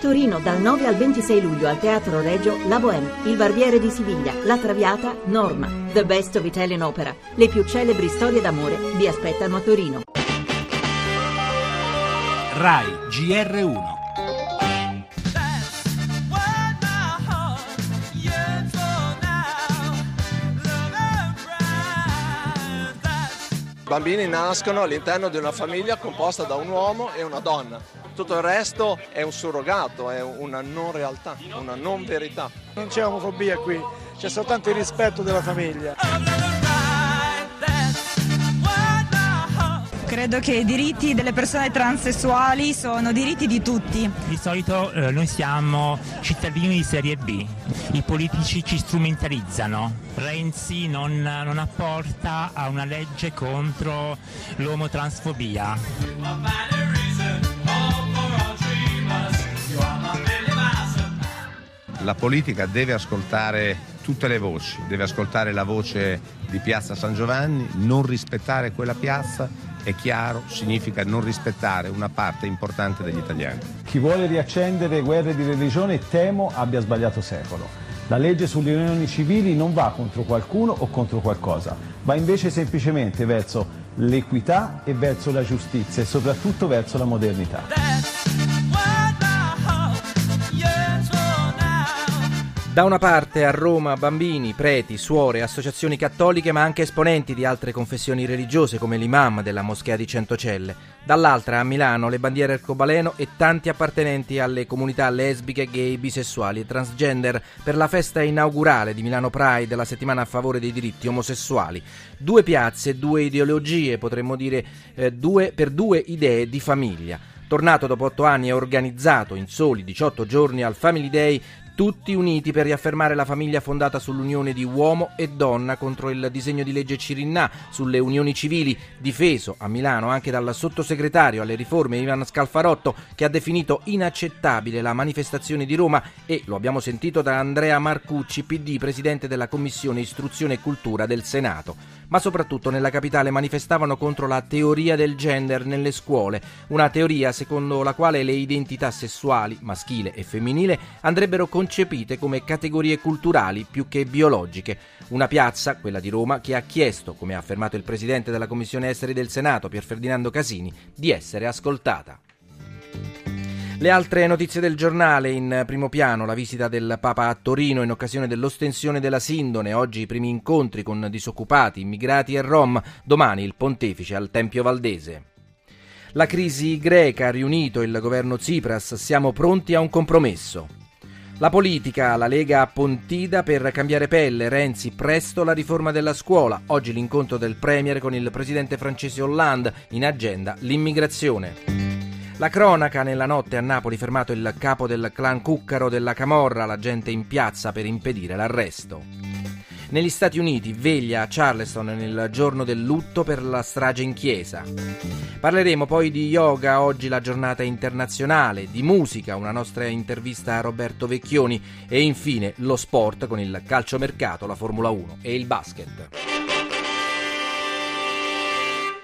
Torino dal 9 al 26 luglio al Teatro Regio La Bohème, Il Barbiere di Siviglia, La Traviata, Norma, The Best of Italian Opera. Le più celebri storie d'amore vi aspettano a Torino. RAI GR1 I bambini nascono all'interno di una famiglia composta da un uomo e una donna. Tutto il resto è un surrogato, è una non realtà, una non verità. Non c'è omofobia qui, c'è soltanto il rispetto della famiglia. Credo che i diritti delle persone transessuali sono diritti di tutti. Di solito eh, noi siamo cittadini di serie B, i politici ci strumentalizzano. Renzi non, non apporta a una legge contro l'omotransfobia. La politica deve ascoltare tutte le voci, deve ascoltare la voce di Piazza San Giovanni, non rispettare quella piazza è chiaro, significa non rispettare una parte importante degli italiani. Chi vuole riaccendere guerre di religione temo abbia sbagliato secolo. La legge sulle unioni civili non va contro qualcuno o contro qualcosa, va invece semplicemente verso l'equità e verso la giustizia e soprattutto verso la modernità. Da una parte a Roma bambini, preti, suore, associazioni cattoliche ma anche esponenti di altre confessioni religiose come l'imam della moschea di Centocelle. Dall'altra a Milano le bandiere arcobaleno e tanti appartenenti alle comunità lesbiche, gay, bisessuali e transgender per la festa inaugurale di Milano Pride, la settimana a favore dei diritti omosessuali. Due piazze, due ideologie, potremmo dire eh, due, per due idee di famiglia. Tornato dopo otto anni e organizzato in soli 18 giorni al Family Day tutti uniti per riaffermare la famiglia fondata sull'unione di uomo e donna contro il disegno di legge Cirinnà sulle unioni civili, difeso a Milano anche dal sottosegretario alle riforme Ivan Scalfarotto, che ha definito inaccettabile la manifestazione di Roma e lo abbiamo sentito da Andrea Marcucci, PD, presidente della Commissione Istruzione e Cultura del Senato. Ma soprattutto nella capitale manifestavano contro la teoria del gender nelle scuole, una teoria secondo la quale le identità sessuali, maschile e femminile, andrebbero considerate concepite come categorie culturali più che biologiche. Una piazza, quella di Roma, che ha chiesto, come ha affermato il presidente della Commissione Esteri del Senato, Pier Ferdinando Casini, di essere ascoltata. Le altre notizie del giornale in primo piano, la visita del Papa a Torino in occasione dell'ostensione della Sindone, oggi i primi incontri con disoccupati, immigrati e rom, domani il pontefice al Tempio Valdese. La crisi greca ha riunito il governo Tsipras, siamo pronti a un compromesso. La politica, la Lega a Pontida per cambiare pelle, Renzi presto la riforma della scuola, oggi l'incontro del Premier con il presidente francese Hollande, in agenda l'immigrazione. La cronaca nella notte a Napoli fermato il capo del clan Cuccaro della Camorra, la gente in piazza per impedire l'arresto. Negli Stati Uniti, veglia a Charleston nel giorno del lutto per la strage in chiesa. Parleremo poi di yoga, oggi la giornata internazionale, di musica, una nostra intervista a Roberto Vecchioni e infine lo sport con il calciomercato, la Formula 1 e il basket.